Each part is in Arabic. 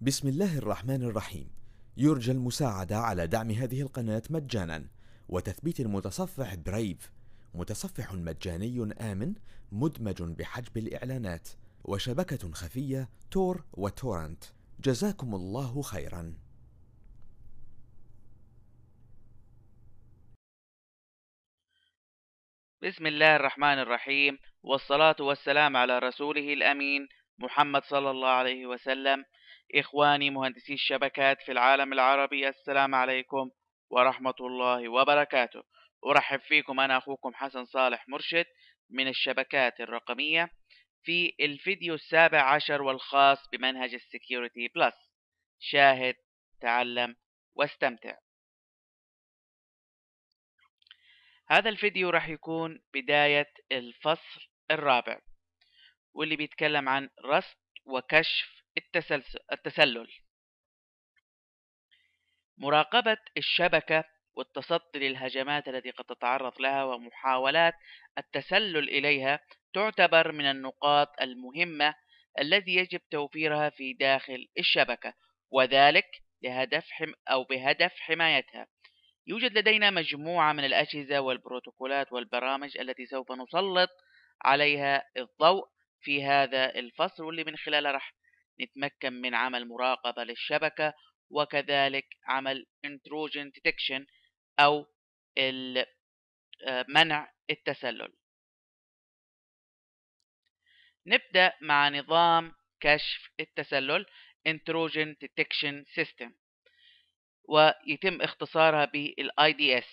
بسم الله الرحمن الرحيم. يرجى المساعدة على دعم هذه القناة مجانا. وتثبيت المتصفح برايف متصفح مجاني آمن مدمج بحجب الإعلانات. وشبكة خفية تور وتورنت. جزاكم الله خيرا. بسم الله الرحمن الرحيم. والصلاة والسلام على رسوله الأمين محمد صلى الله عليه وسلم. إخواني مهندسي الشبكات في العالم العربي السلام عليكم ورحمة الله وبركاته. أرحب فيكم أنا أخوكم حسن صالح مرشد من الشبكات الرقمية في الفيديو السابع عشر والخاص بمنهج ال Security Plus. شاهد تعلم واستمتع. هذا الفيديو راح يكون بداية الفصل الرابع واللي بيتكلم عن رصد وكشف التسلل. مراقبة الشبكة والتصدي للهجمات التي قد تتعرض لها ومحاولات التسلل إليها تعتبر من النقاط المهمة الذي يجب توفيرها في داخل الشبكة وذلك لهدف حم أو بهدف حمايتها. يوجد لدينا مجموعة من الأجهزة والبروتوكولات والبرامج التي سوف نسلط عليها الضوء في هذا الفصل واللي من خلالها راح نتمكن من عمل مراقبة للشبكة وكذلك عمل intrusion detection أو منع التسلل. نبدأ مع نظام كشف التسلل intrusion detection system ويتم اختصارها بال IDS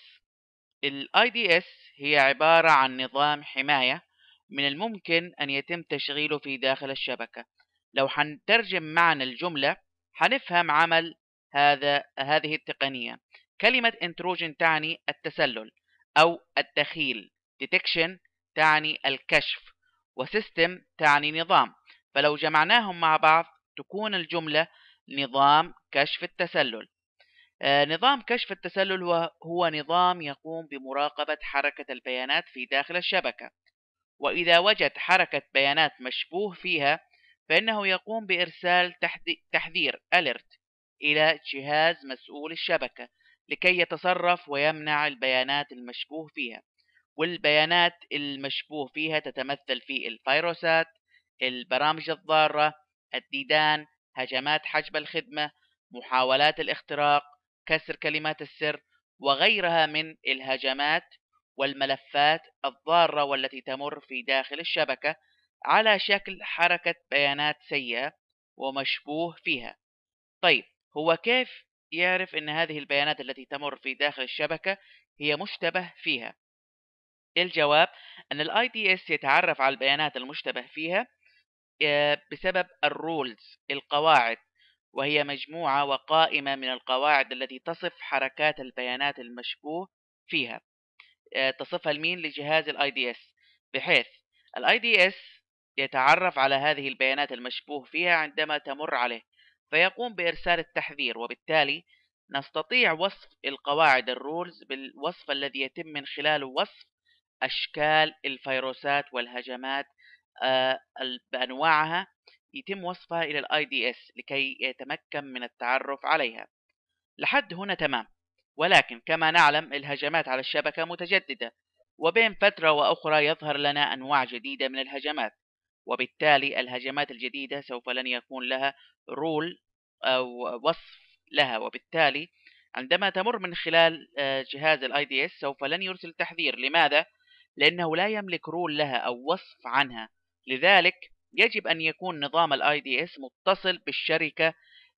ال IDS هي عبارة عن نظام حماية من الممكن أن يتم تشغيله في داخل الشبكة. لو حنترجم معنى الجملة حنفهم عمل هذا هذه التقنية. كلمة intrusion تعني التسلل أو الدخيل. detection تعني الكشف. وسيستم تعني نظام. فلو جمعناهم مع بعض تكون الجملة نظام كشف التسلل. آه نظام كشف التسلل هو نظام يقوم بمراقبة حركة البيانات في داخل الشبكة. وإذا وجد حركة بيانات مشبوه فيها فإنه يقوم بإرسال تحذير alert إلى جهاز مسؤول الشبكة لكي يتصرف ويمنع البيانات المشبوه فيها. والبيانات المشبوه فيها تتمثل في الفيروسات البرامج الضارة الديدان هجمات حجب الخدمة محاولات الاختراق كسر كلمات السر وغيرها من الهجمات والملفات الضارة والتي تمر في داخل الشبكة على شكل حركة بيانات سيئة ومشبوه فيها. طيب هو كيف يعرف أن هذه البيانات التي تمر في داخل الشبكة هي مشتبه فيها؟ الجواب أن ال IDS يتعرف على البيانات المشتبه فيها آه، بسبب ال rules القواعد وهي مجموعة وقائمة من القواعد التي تصف حركات البيانات المشبوه فيها. آه، تصفها لمين؟ لجهاز ال IDS بحيث ال IDS يتعرف على هذه البيانات المشبوه فيها عندما تمر عليه فيقوم بإرسال التحذير وبالتالي نستطيع وصف القواعد ال rules بالوصف الذي يتم من خلاله وصف أشكال الفيروسات والهجمات آه، بأنواعها يتم وصفها إلى ال IDS لكي يتمكن من التعرف عليها. لحد هنا تمام. ولكن كما نعلم الهجمات على الشبكة متجددة وبين فترة وأخرى يظهر لنا أنواع جديدة من الهجمات. وبالتالي الهجمات الجديدة سوف لن يكون لها رول أو وصف لها. وبالتالي عندما تمر من خلال آه، جهاز ال IDS سوف لن يرسل تحذير. لماذا؟ لأنه لا يملك rule لها أو وصف عنها. لذلك يجب أن يكون نظام ال IDS متصل بالشركة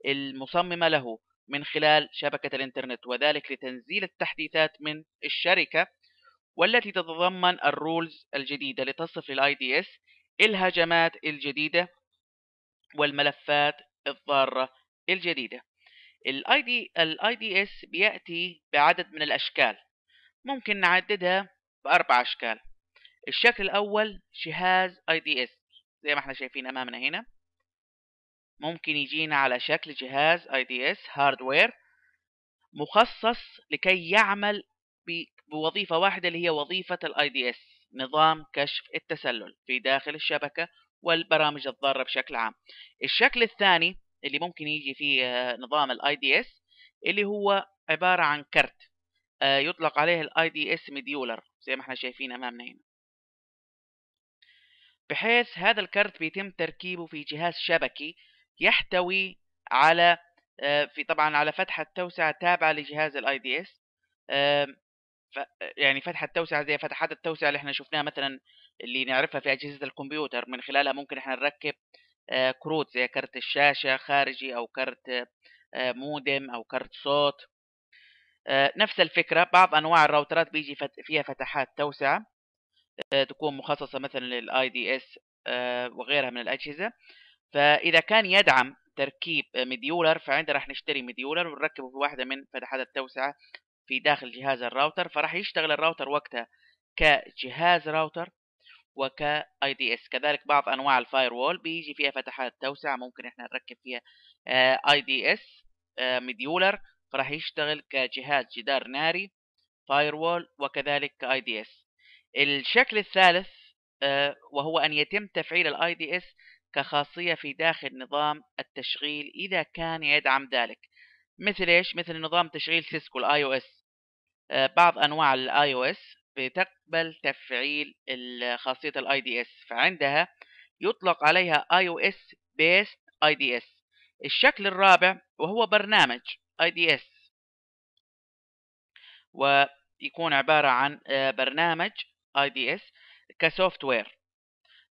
المصممة له من خلال شبكة الإنترنت وذلك لتنزيل التحديثات من الشركة والتي تتضمن ال rules الجديدة لتصف لل IDS الهجمات الجديدة والملفات الضارة الجديدة. ال ID ال IDS بيأتي بعدد من الأشكال. ممكن نعددها بأربع أشكال. الشكل الأول جهاز IDS زي ما إحنا شايفين أمامنا هنا. ممكن يجينا على شكل جهاز IDS hardware مخصص لكي يعمل بوظيفة واحدة اللي هي وظيفة ال IDS نظام كشف التسلل في داخل الشبكة والبرامج الضارة بشكل عام. الشكل الثاني اللي ممكن يجي فيه آه، نظام ال IDS اللي هو عبارة عن كرت آه، يطلق عليه ال IDS modular زي ما إحنا شايفين أمامنا هنا. بحيث هذا الكرت بيتم تركيبه في جهاز شبكي يحتوي على آه، في طبعا على فتحة توسعة تابعة لجهاز ال IDS يعني فتحة توسعة زي فتحات التوسعة اللي إحنا شفناها مثلا اللي نعرفها في أجهزة الكمبيوتر من خلالها ممكن إحنا نركب آه، كروت زي كرت الشاشة خارجي أو كرت آه، مودم أو كرت صوت. نفس الفكرة بعض أنواع الراوترات بيجي فيها فتحات توسعة تكون مخصصة مثلا لل IDS وغيرها من الأجهزة. فإذا كان يدعم تركيب modular فعندنا راح نشتري مديولر ونركبه في واحدة من فتحات التوسعة في داخل جهاز الراوتر فراح يشتغل الراوتر وقتها كجهاز راوتر وك IDS كذلك بعض أنواع ال firewall بيجي فيها فتحات توسعة ممكن إحنا نركب فيها IDS modular فراح يشتغل كجهاز جدار ناري firewall وكذلك ك IDS الشكل الثالث آه، وهو أن يتم تفعيل ال IDS كخاصية في داخل نظام التشغيل إذا كان يدعم ذلك. مثل إيش؟ مثل نظام تشغيل سيسكو ال IOS بعض أنواع ال IOS بتقبل تفعيل خاصية ال IDS فعندها يطلق عليها اي أو اس بيست اي دي اس الشكل الرابع وهو برنامج IDS ويكون عبارة عن آه، برنامج IDS ك software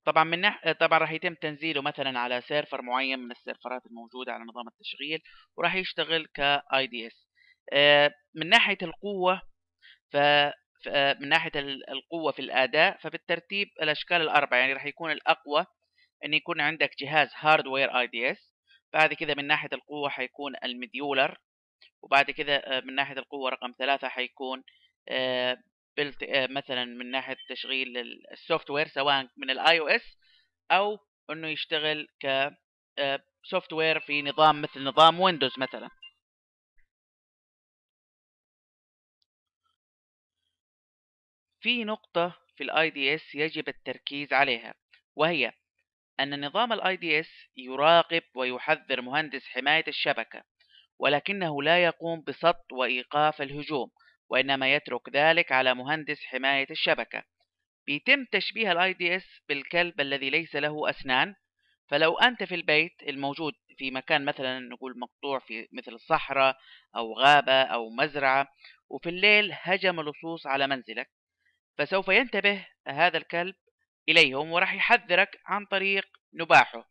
طبعا من نح... طبعا راح يتم تنزيله مثلا على server معين من ال server ات الموجودة على نظام التشغيل وراح يشتغل ك IDS من ناحية القوة ف من ناحية القوة في الأداء فبالترتيب الأشكال الأربعة يعني راح يكون الأقوى إن يكون عندك جهاز hardware IDS بعد كذا من ناحية القوة حيكون ال modular وبعد كذا من ناحية القوة رقم ثلاثة حيكون آه، مثلا من ناحية تشغيل ال software سواء من ال IOS أو إنه يشتغل ك soft آه، ware في نظام مثل نظام ويندوز مثلا. في نقطة في IDS يجب التركيز عليها وهي أن نظام IDS يراقب ويحذر مهندس حماية الشبكة ولكنه لا يقوم بصد وإيقاف الهجوم وإنما يترك ذلك على مهندس حماية الشبكة. بيتم تشبيه دي اس بالكلب الذي ليس له أسنان فلو أنت في البيت الموجود في مكان مثلا نقول مقطوع في مثل الصحراء أو غابة أو مزرعة وفي الليل هجم لصوص على منزلك فسوف ينتبه هذا الكلب إليهم وراح يحذرك عن طريق نباحه.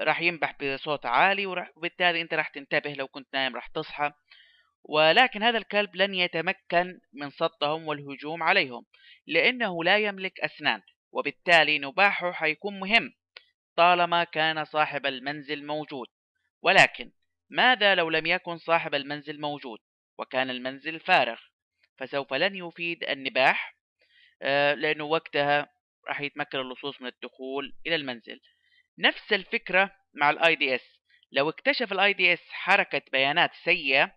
راح ينبح بصوت عالي وبالتالي أنت راح تنتبه لو كنت نايم راح تصحى. ولكن هذا الكلب لن يتمكن من صدهم والهجوم عليهم لأنه لا يملك أسنان وبالتالي نباحه حيكون مهم طالما كان صاحب المنزل موجود. ولكن ماذا لو لم يكن صاحب المنزل موجود وكان المنزل فارغ؟ فسوف لن يفيد النباح آه، لأنه وقتها راح يتمكن اللصوص من الدخول إلى المنزل. نفس الفكرة مع دي إس. لو اكتشف دي إس حركة بيانات سيئة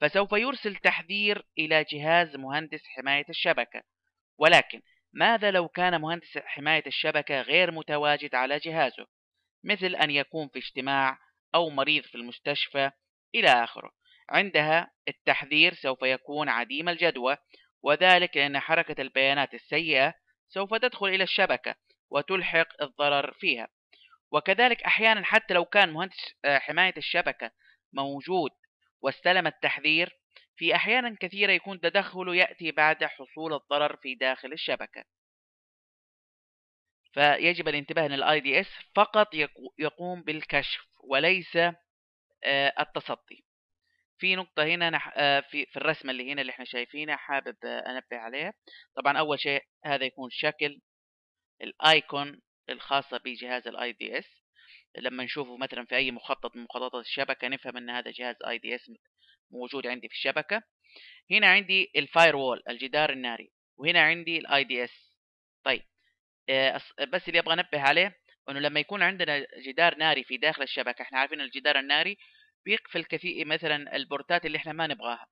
فسوف يرسل تحذير إلى جهاز مهندس حماية الشبكة. ولكن ماذا لو كان مهندس حماية الشبكة غير متواجد على جهازه؟ مثل أن يكون في اجتماع أو مريض في المستشفى إلى آخره. عندها التحذير سوف يكون عديم الجدوى وذلك لأن حركة البيانات السيئة سوف تدخل إلى الشبكة وتلحق الضرر فيها. وكذلك أحيانا حتى لو كان مهندس حماية الشبكة موجود واستلم التحذير في أحيانا كثيرة يكون تدخله يأتي بعد حصول الضرر في داخل الشبكة. فيجب الانتباه أن ال IDS فقط يقوم بالكشف وليس آه، التصدي. في نقطة هنا آه، في في الرسمة اللي هنا اللي إحنا شايفينها حابب أنبه عليها. طبعا أول شيء هذا يكون شكل ال icon الخاصة بجهاز ال IDS لما نشوفه مثلا في أي مخطط من مخططات الشبكة نفهم إن هذا جهاز IDS موجود عندي في الشبكة. هنا عندي ال firewall الجدار الناري وهنا عندي ال IDS طيب آه، بس اللي أبغى أنبه عليه إنه لما يكون عندنا جدار ناري في داخل الشبكة إحنا عارفين الجدار الناري بيقفل كثير مثلا البورتات اللي إحنا ما نبغاها.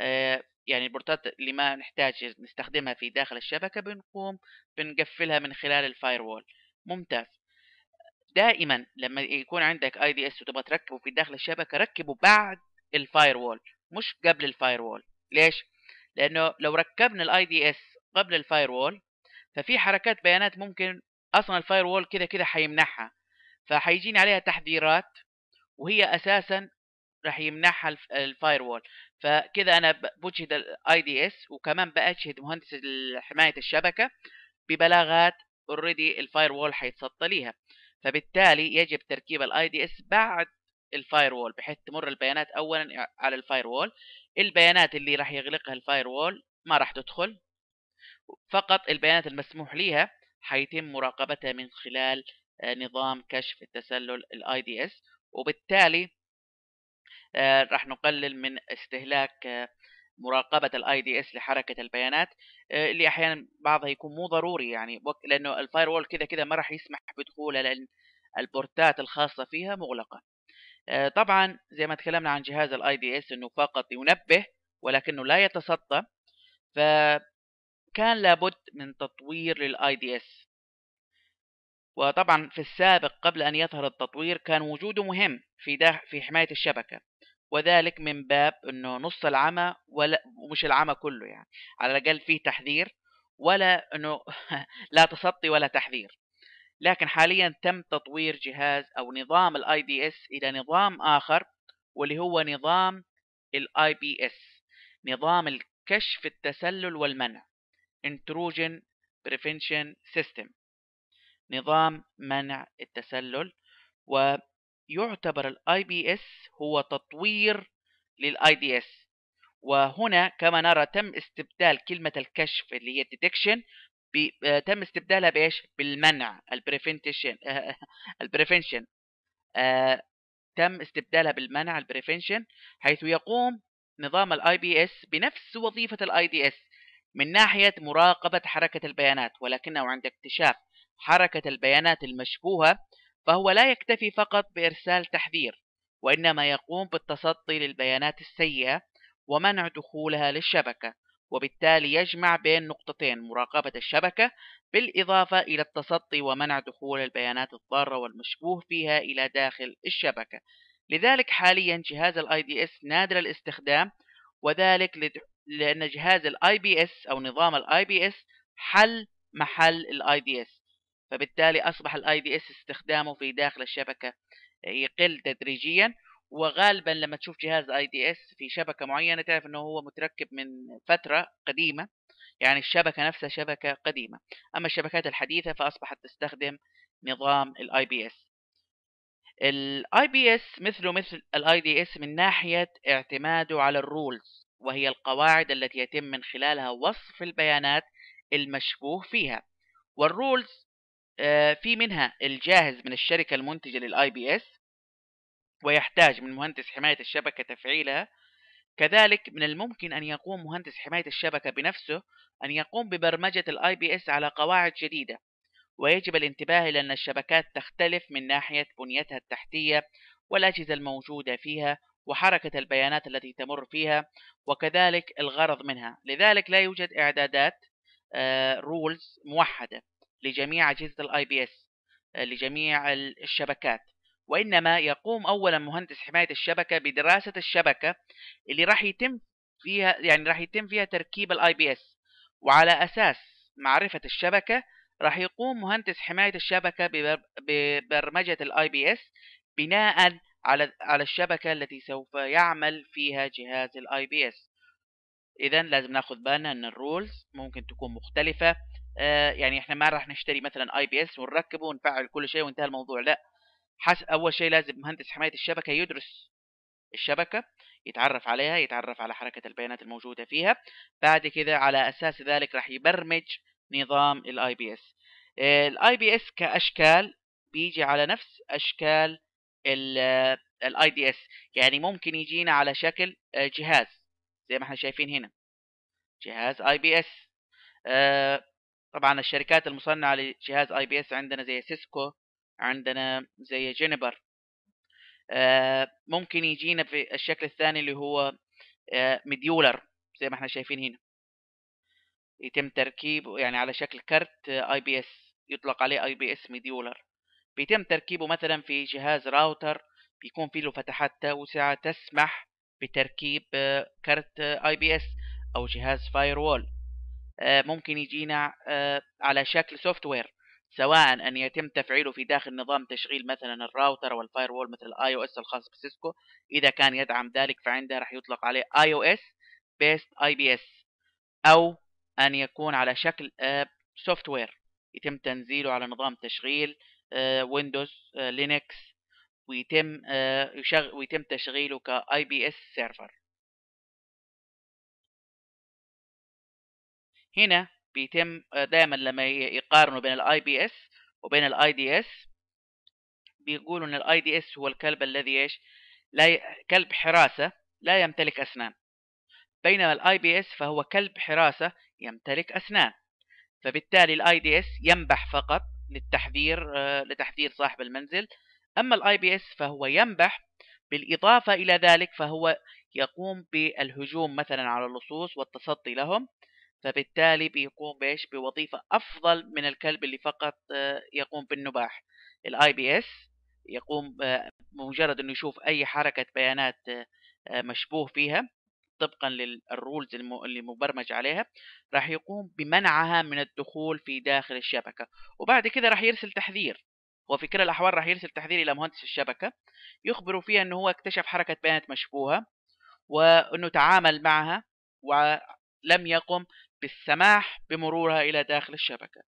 آه، يعني البورتات اللي ما نحتاج نستخدمها في داخل الشبكة بنقوم بنقفلها من خلال ال firewall ممتاز. دائما لما يكون عندك IDS وتبغى تركبه في داخل الشبكة ركبه بعد ال firewall مش قبل ال firewall ليش؟ لأنه لو ركبنا ال IDS قبل ال firewall ففي حركات بيانات ممكن أصلا ال firewall كده حيمنعها فحيجيني عليها تحذيرات وهي أساسا راح يمنعها ال firewall فكده أنا بجهد ال IDS وكمان بأجهد مهندس حماية الشبكة ببلاغات already ال firewall حيتصدى ليها فبالتالي يجب تركيب ال IDS بعد ال firewall بحيث تمر البيانات اولا على ال firewall البيانات اللي راح يغلقها ال firewall ما راح تدخل. فقط البيانات المسموح لها حيتم مراقبتها من خلال آه، نظام كشف التسلل ال IDS وبالتالي آه، راح نقلل من استهلاك آه، مراقبة ال IDS لحركة البيانات اللي أحيانا بعضها يكون مو ضروري يعني لأنه ال firewall كذا كذا ما راح يسمح بدخولها لأن البورتات الخاصة فيها مغلقة. طبعا زي ما تكلمنا عن جهاز ال IDS إنه فقط ينبه ولكنه لا يتصدى فكان لابد من تطوير لل IDS. وطبعا في السابق قبل أن يظهر التطوير كان وجوده مهم في في حماية الشبكة وذلك من باب أنه نص العمى ولا مش العمى كله يعني على الأقل فيه تحذير ولا أنه لا تصدي ولا تحذير. لكن حاليا تم تطوير جهاز أو نظام ال IDS إلى نظام آخر واللي هو نظام ال IPS نظام الكشف التسلل والمنع intrusion prevention system. نظام منع التسلل ويعتبر ال IPS هو تطوير لل IDS وهنا كما نرى تم استبدال كلمة الكشف اللي هي ال detection آه، تم استبدالها بإيش؟ بالمنع ال preventation ال prevention آه، تم استبدالها بالمنع ال prevention حيث يقوم نظام ال IPS بنفس وظيفة ال IDS من ناحية مراقبة حركة البيانات ولكنه عند اكتشاف حركة البيانات المشبوهة فهو لا يكتفي فقط بإرسال تحذير وإنما يقوم بالتصدي للبيانات السيئة ومنع دخولها للشبكة وبالتالي يجمع بين نقطتين مراقبة الشبكة بالإضافة إلى التصدي ومنع دخول البيانات الضارة والمشبوه فيها إلى داخل الشبكة. لذلك حاليا جهاز ال IDS نادر الاستخدام وذلك لأن جهاز ال IPS أو نظام ال IPS حل محل ال IDS فبالتالي أصبح ال IDS استخدامه في داخل الشبكة يقل تدريجيا وغالبا لما تشوف جهاز IDS في شبكة معينة تعرف إنه هو متركب من فترة قديمة يعني الشبكة نفسها شبكة قديمة. أما الشبكات الحديثة فأصبحت تستخدم نظام ال IPS ال IPS مثله مثل ال IDS من ناحية اعتماده على ال rules وهي القواعد التي يتم من خلالها وصف البيانات المشبوه فيها. وال rules في منها الجاهز من الشركة المنتجة لل IPS ويحتاج من مهندس حماية الشبكة تفعيلها. كذلك من الممكن أن يقوم مهندس حماية الشبكة بنفسه أن يقوم ببرمجة ال IPS على قواعد جديدة ويجب الانتباه إلى أن الشبكات تختلف من ناحية بنيتها التحتية والأجهزة الموجودة فيها وحركة البيانات التي تمر فيها وكذلك الغرض منها. لذلك لا يوجد إعدادات rules آه، موحدة. لجميع أجهزة ال IPS لجميع الشبكات. وإنما يقوم أولا مهندس حماية الشبكة بدراسة الشبكة اللي راح يتم فيها يعني راح يتم فيها تركيب ال IPS وعلى أساس معرفة الشبكة راح يقوم مهندس حماية الشبكة ببرمجة ال IPS بناء على على الشبكة التي سوف يعمل فيها جهاز ال IPS اذا لازم ناخذ بالنا إن ال rules ممكن تكون مختلفة آه، يعني إحنا ما راح نشتري مثلا IPS ونركبه ونفعل كل شيء وانتهى الموضوع. لا حس أول شيء لازم مهندس حماية الشبكة يدرس الشبكة يتعرف عليها يتعرف على حركة البيانات الموجودة فيها. بعد كذا على أساس ذلك راح يبرمج نظام ال IPS ال IPS كأشكال بيجي على نفس أشكال ال IDS يعني ممكن يجينا على شكل آه، جهاز زي ما إحنا شايفين هنا. جهاز IPS طبعا الشركات المصنعة لجهاز IPS عندنا زي Cisco عندنا زي Juniper. آه، ممكن يجينا في الشكل الثاني اللي هو modular آه، زي ما إحنا شايفين هنا. يتم تركيبه يعني على شكل كرت آي بي إس يطلق عليه آي بي إس مديولر بيتم تركيبه مثلا في جهاز راوتر بيكون فيه له فتحات توسعة تسمح بتركيب آه، كارت IPS أو جهاز firewall. ممكن يجينا آه، على شكل software سواء أن يتم تفعيله في داخل نظام تشغيل مثلا الراوتر أو ال firewall مثل ال IOS الخاص ب Cisco. إذا كان يدعم ذلك فعنده راح يطلق عليه اي أو اس بيست اي بي اس أو أن يكون على شكل software يتم تنزيله على نظام تشغيل Windows Linux ويتم يشغل ويتم تشغيله ك IPS server هنا بيتم دائما لما يقارنوا بين ال IPS وبين ال IDS بيقولوا إن ال IDS هو الكلب الذي إيش؟ لا ي... كلب حراسة لا يمتلك أسنان. بينما ال IPS فهو كلب حراسة يمتلك أسنان. فبالتالي ال IDS ينبح فقط للتحذير لتحذير صاحب المنزل. أما ال IPS فهو ينبح بالإضافة إلى ذلك فهو يقوم بالهجوم مثلا على اللصوص والتصدي لهم. فبالتالي بيقوم بإيش؟ بوظيفة أفضل من الكلب اللي فقط يقوم بالنباح. ال IPS يقوم بمجرد إنه يشوف أي حركة بيانات مشبوه فيها طبقا لل rules اللي مبرمج عليها راح يقوم بمنعها من الدخول في داخل الشبكة. وبعد كده راح يرسل تحذير. وفي كلا الأحوال راح يرسل تحذير إلى مهندس الشبكة يخبروا فيها أنه هو اكتشف حركة بيانات مشبوهة وأنه تعامل معها ولم يقم بالسماح بمرورها إلى داخل الشبكة.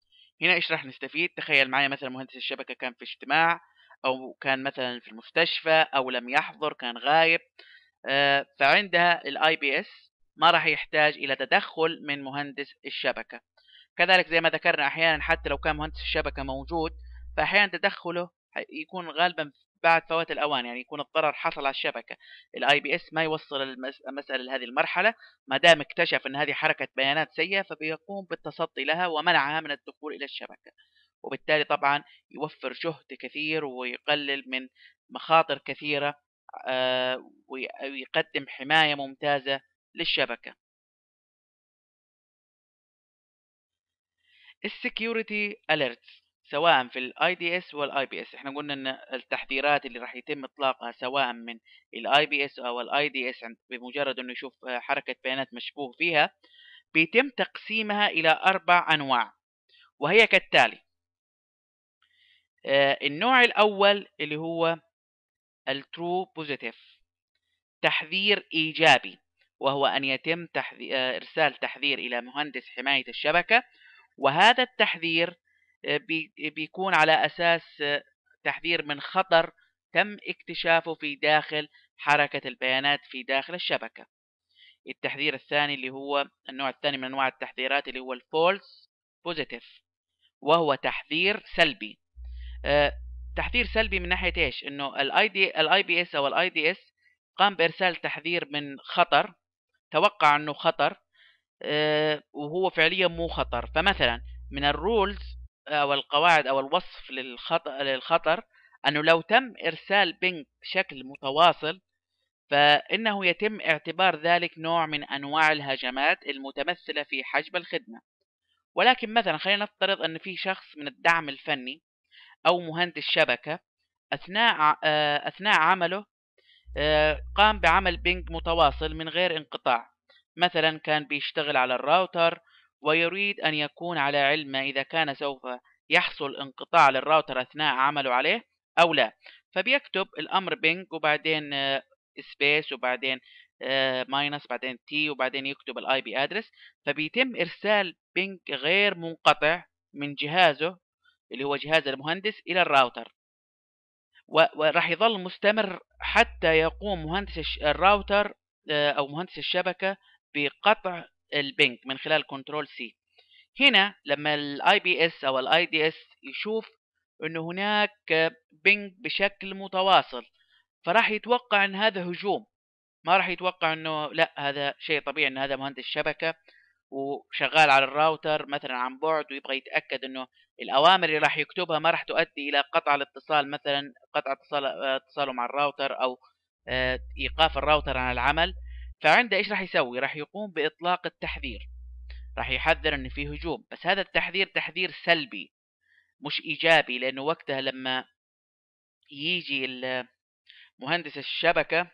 هنا إيش راح نستفيد؟ تخيل معي مثلا مهندس الشبكة كان في اجتماع أو كان مثلا في المستشفى أو لم يحضر كان غايب آه، فعندها ال IPS ما راح يحتاج إلى تدخل من مهندس الشبكة. كذلك زي ما ذكرنا أحيانا حتى لو كان مهندس الشبكة موجود فأحيانا تدخله يكون غالبا بعد فوات الأوان يعني يكون الضرر حصل على الشبكة. ال IPS ما يوصل المساله لهذه المرحلة ما دام اكتشف إن هذه حركة بيانات سيئة فبيقوم بالتصدي لها ومنعها من الدخول إلى الشبكة. وبالتالي طبعا يوفر جهد كثير ويقلل من مخاطر كثيرة آه، ويقدم حماية ممتازة للشبكة. ال security alerts سواء في ال IDS وال IPS إحنا قلنا إن التحذيرات اللي راح يتم إطلاقها سواء من ال IPS أو ال IDS بمجرد إنه يشوف حركة بيانات مشبوه فيها بيتم تقسيمها إلى أربع أنواع وهي كالتالي آه، النوع الأول اللي هو ال true positive تحذير إيجابي وهو أن يتم تحذير آه، إرسال تحذير إلى مهندس حماية الشبكة وهذا التحذير بيكون على أساس تحذير من خطر تم اكتشافه في داخل حركة البيانات في داخل الشبكة. التحذير الثاني اللي هو النوع الثاني من أنواع التحذيرات اللي هو ال false positive وهو تحذير سلبي. أه تحذير سلبي من ناحية إيش؟ إنه ال ID ال IPS أو ال IDS قام بإرسال تحذير من خطر توقع إنه خطر أه وهو فعليا مو خطر. فمثلا من ال rules أو القواعد أو الوصف للخطر, للخطر أنه لو تم إرسال ping بشكل متواصل فإنه يتم اعتبار ذلك نوع من أنواع الهجمات المتمثلة في حجب الخدمة. ولكن مثلا خلينا نفترض أن في شخص من الدعم الفني أو مهندس شبكة أثناء آه، أثناء عمله آه، قام بعمل ping متواصل من غير انقطاع. مثلا كان بيشتغل على الراوتر ويريد أن يكون على علم إذا كان سوف يحصل انقطاع للراوتر أثناء عمله عليه أو لا. فبيكتب الأمر ping وبعدين space آه، وبعدين minus آه، بعدين t وبعدين يكتب ال IP address فبيتم إرسال ping غير منقطع من جهازه اللي هو جهاز المهندس إلى الراوتر. وراح يظل مستمر حتى يقوم مهندس الراوتر آه، أو مهندس الشبكة بقطع ال ping من خلال control C هنا لما ال IPS أو ال IDS يشوف إنه هناك ping بشكل متواصل فراح يتوقع إن هذا هجوم. ما راح يتوقع إنه لا هذا شيء طبيعي إن هذا مهندس شبكة وشغال على الراوتر مثلا عن بعد ويبغى يتأكد إنه الأوامر اللي راح يكتبها ما راح تؤدي إلى قطع الاتصال مثلا قطع اتصال اتصاله مع الراوتر أو آه، إيقاف الراوتر عن العمل. فعنده إيش راح يسوي؟ راح يقوم بإطلاق التحذير. راح يحذر ان في هجوم. بس هذا التحذير تحذير سلبي مش إيجابي لأنه وقتها لما يجي مهندس الشبكة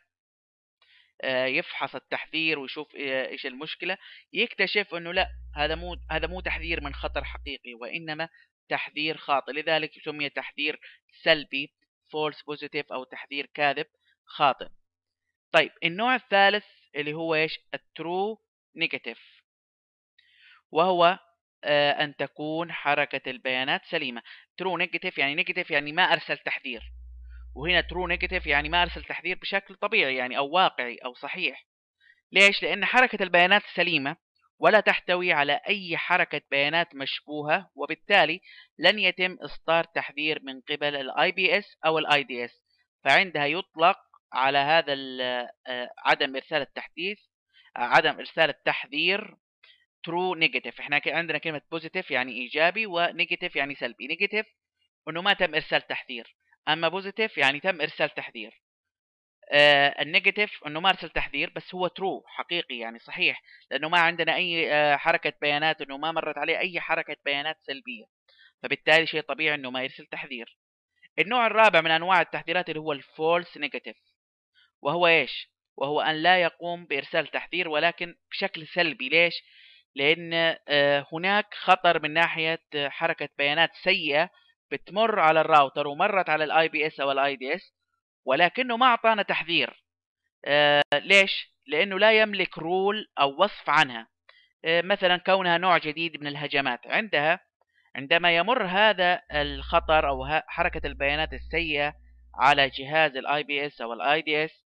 آه، يفحص التحذير ويشوف إيش المشكلة يكتشف إنه لا هذا مو هذا مو تحذير من خطر حقيقي وإنما تحذير خاطئ. لذلك سمي تحذير سلبي false positive أو تحذير كاذب خاطئ. طيب النوع الثالث اللي هو إيش؟ ال true negative وهو آه، أن تكون حركة البيانات سليمة. true negative يعني negative يعني ما أرسل تحذير. وهنا true negative يعني ما أرسل تحذير بشكل طبيعي يعني أو واقعي أو صحيح. ليش؟ لأن حركة البيانات سليمة ولا تحتوي على أي حركة بيانات مشبوهة وبالتالي لن يتم إصدار تحذير من قبل ال IPS أو ال IDS فعندها يطلق على هذا آه، عدم إرسال التحديث عدم إرسال التحذير true negative إحنا عندنا كلمة positive يعني إيجابي و negative يعني سلبي. negative إنه ما تم إرسال تحذير. أما positive يعني تم إرسال تحذير. آه ال negative إنه ما إرسل تحذير بس هو true حقيقي يعني صحيح لأنه ما عندنا أي آه حركة بيانات إنه ما مرت عليه أي حركة بيانات سلبية. فبالتالي شيء طبيعي إنه ما يرسل تحذير. النوع الرابع من أنواع التحذيرات اللي هو ال false negative وهو إيش؟ وهو أن لا يقوم بإرسال تحذير ولكن بشكل سلبي. ليش؟ لأن آه هناك خطر من ناحية حركة بيانات سيئة بتمر على الراوتر ومرت على ال IPS أو ال IDS ولكنه ما أعطانا تحذير. آه ليش؟ لأنه لا يملك rule أو وصف عنها. آه مثلا كونها نوع جديد من الهجمات. عندها عندما يمر هذا الخطر أو حركة البيانات السيئة على جهاز ال IPS أو ال IDS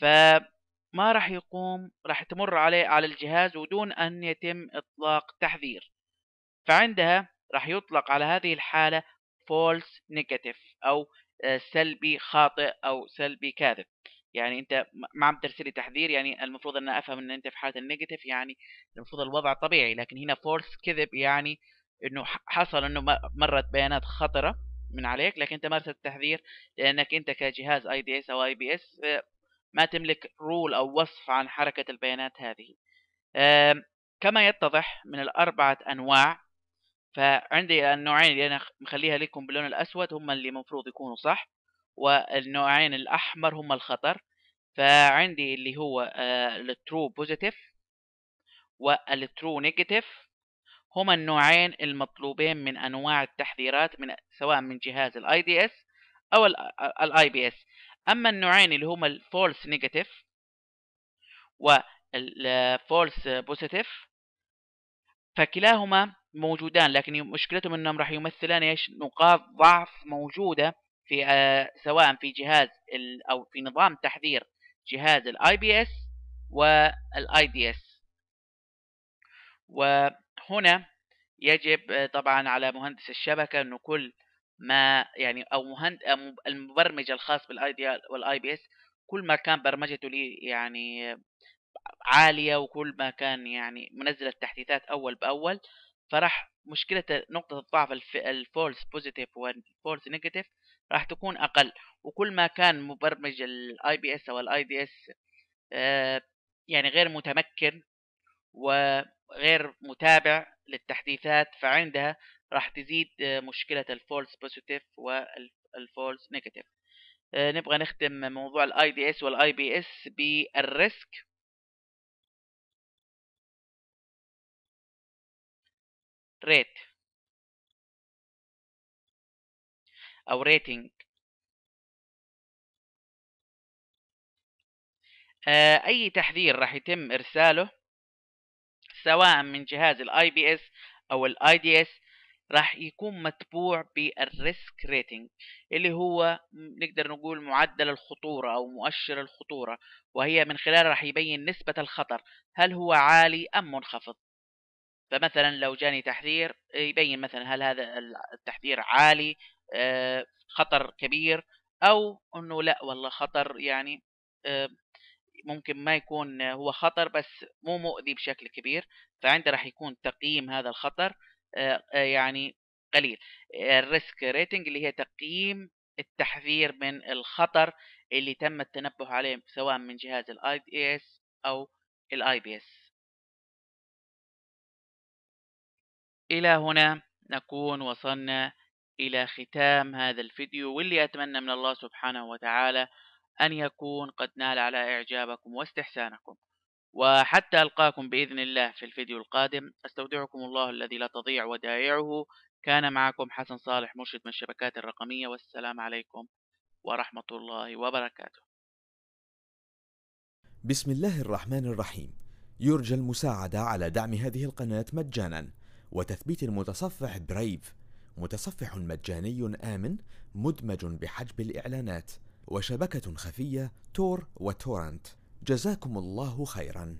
فما راح يقوم راح تمر عليه على الجهاز ودون أن يتم إطلاق تحذير. فعندها راح يطلق على هذه الحالة false negative أو آه، سلبي خاطئ أو سلبي كاذب. يعني أنت ما عم ترسل لي تحذير يعني المفروض أن أفهم إن أنت في حالة ال negative يعني المفروض الوضع طبيعي. لكن هنا false كذب يعني إنه حصل إنه مرت بيانات خطرة من عليك لكن أنت ما أرسلت تحذير لأنك أنت كجهاز IDS أو IPS ما تملك rule أو وصف عن حركة البيانات هذه. كما يتضح من الأربعة أنواع فعندي النوعين اللي أنا مخليها لكم باللون الأسود هم اللي المفروض يكونوا صح والنوعين الأحمر هم الخطر. فعندي اللي هو ال true positive وال true negative هما النوعين المطلوبين من أنواع التحذيرات من سواء من جهاز ال IDS أو ال IPS أما النوعين اللي هما ال false negative وال false positive فكلاهما موجودان لكن مشكلتهم إنهم راح يمثلان إيش؟ نقاط ضعف موجودة في آه سواء في جهاز أو في نظام تحذير جهاز ال IPS وال IDS وهنا يجب آه، طبعا على مهندس الشبكة إنه كل ما يعني أو مهند المبرمج الخاص بال ID وال IPS كل ما كان برمجته لي يعني عالية وكل ما كان يعني منزل التحديثات أول بأول فراح مشكلة نقطة الضعف ال false positive وال false negative راح تكون أقل. وكل ما كان مبرمج ال IPS أو ال IDS يعني غير متمكن وغير متابع للتحديثات فعندها راح تزيد مشكلة ال false positive وال false negative. نبغى نختم موضوع ال IDS وال IPS بال risk. rate. أو rating. آه، أي تحذير راح يتم إرساله سواء من جهاز ال IPS أو ال IDS راح يكون متبوع بال risk rating اللي هو نقدر نقول معدل الخطورة أو مؤشر الخطورة وهي من خلال راح يبين نسبة الخطر هل هو عالي أم منخفض. فمثلا لو جاني تحذير يبين مثلا هل هذا التحذير عالي آه، خطر كبير أو إنه لأ والله خطر يعني آه، ممكن ما يكون هو خطر بس مو مؤذي بشكل كبير. فعنده راح يكون تقييم هذا الخطر آه، يعني قليل. ال risk rating اللي هي تقييم التحذير من الخطر اللي تم التنبه عليه سواء من جهاز ال IDS أو ال IPS إلى هنا نكون وصلنا إلى ختام هذا الفيديو واللي أتمنى من الله سبحانه وتعالى أن يكون قد نال على إعجابكم واستحسانكم. وحتى ألقاكم بإذن الله في الفيديو القادم. أستودعكم الله الذي لا تضيع ودائعه. كان معكم حسن صالح مرشد من الشبكات الرقمية. والسلام عليكم ورحمة الله وبركاته. بسم الله الرحمن الرحيم. يرجى المساعدة على دعم هذه القناة مجانا. وتثبيت المتصفح برايف متصفح مجاني آمن مدمج بحجب الإعلانات. وشبكة خفية تور وتورنت جزاكم الله خيرا.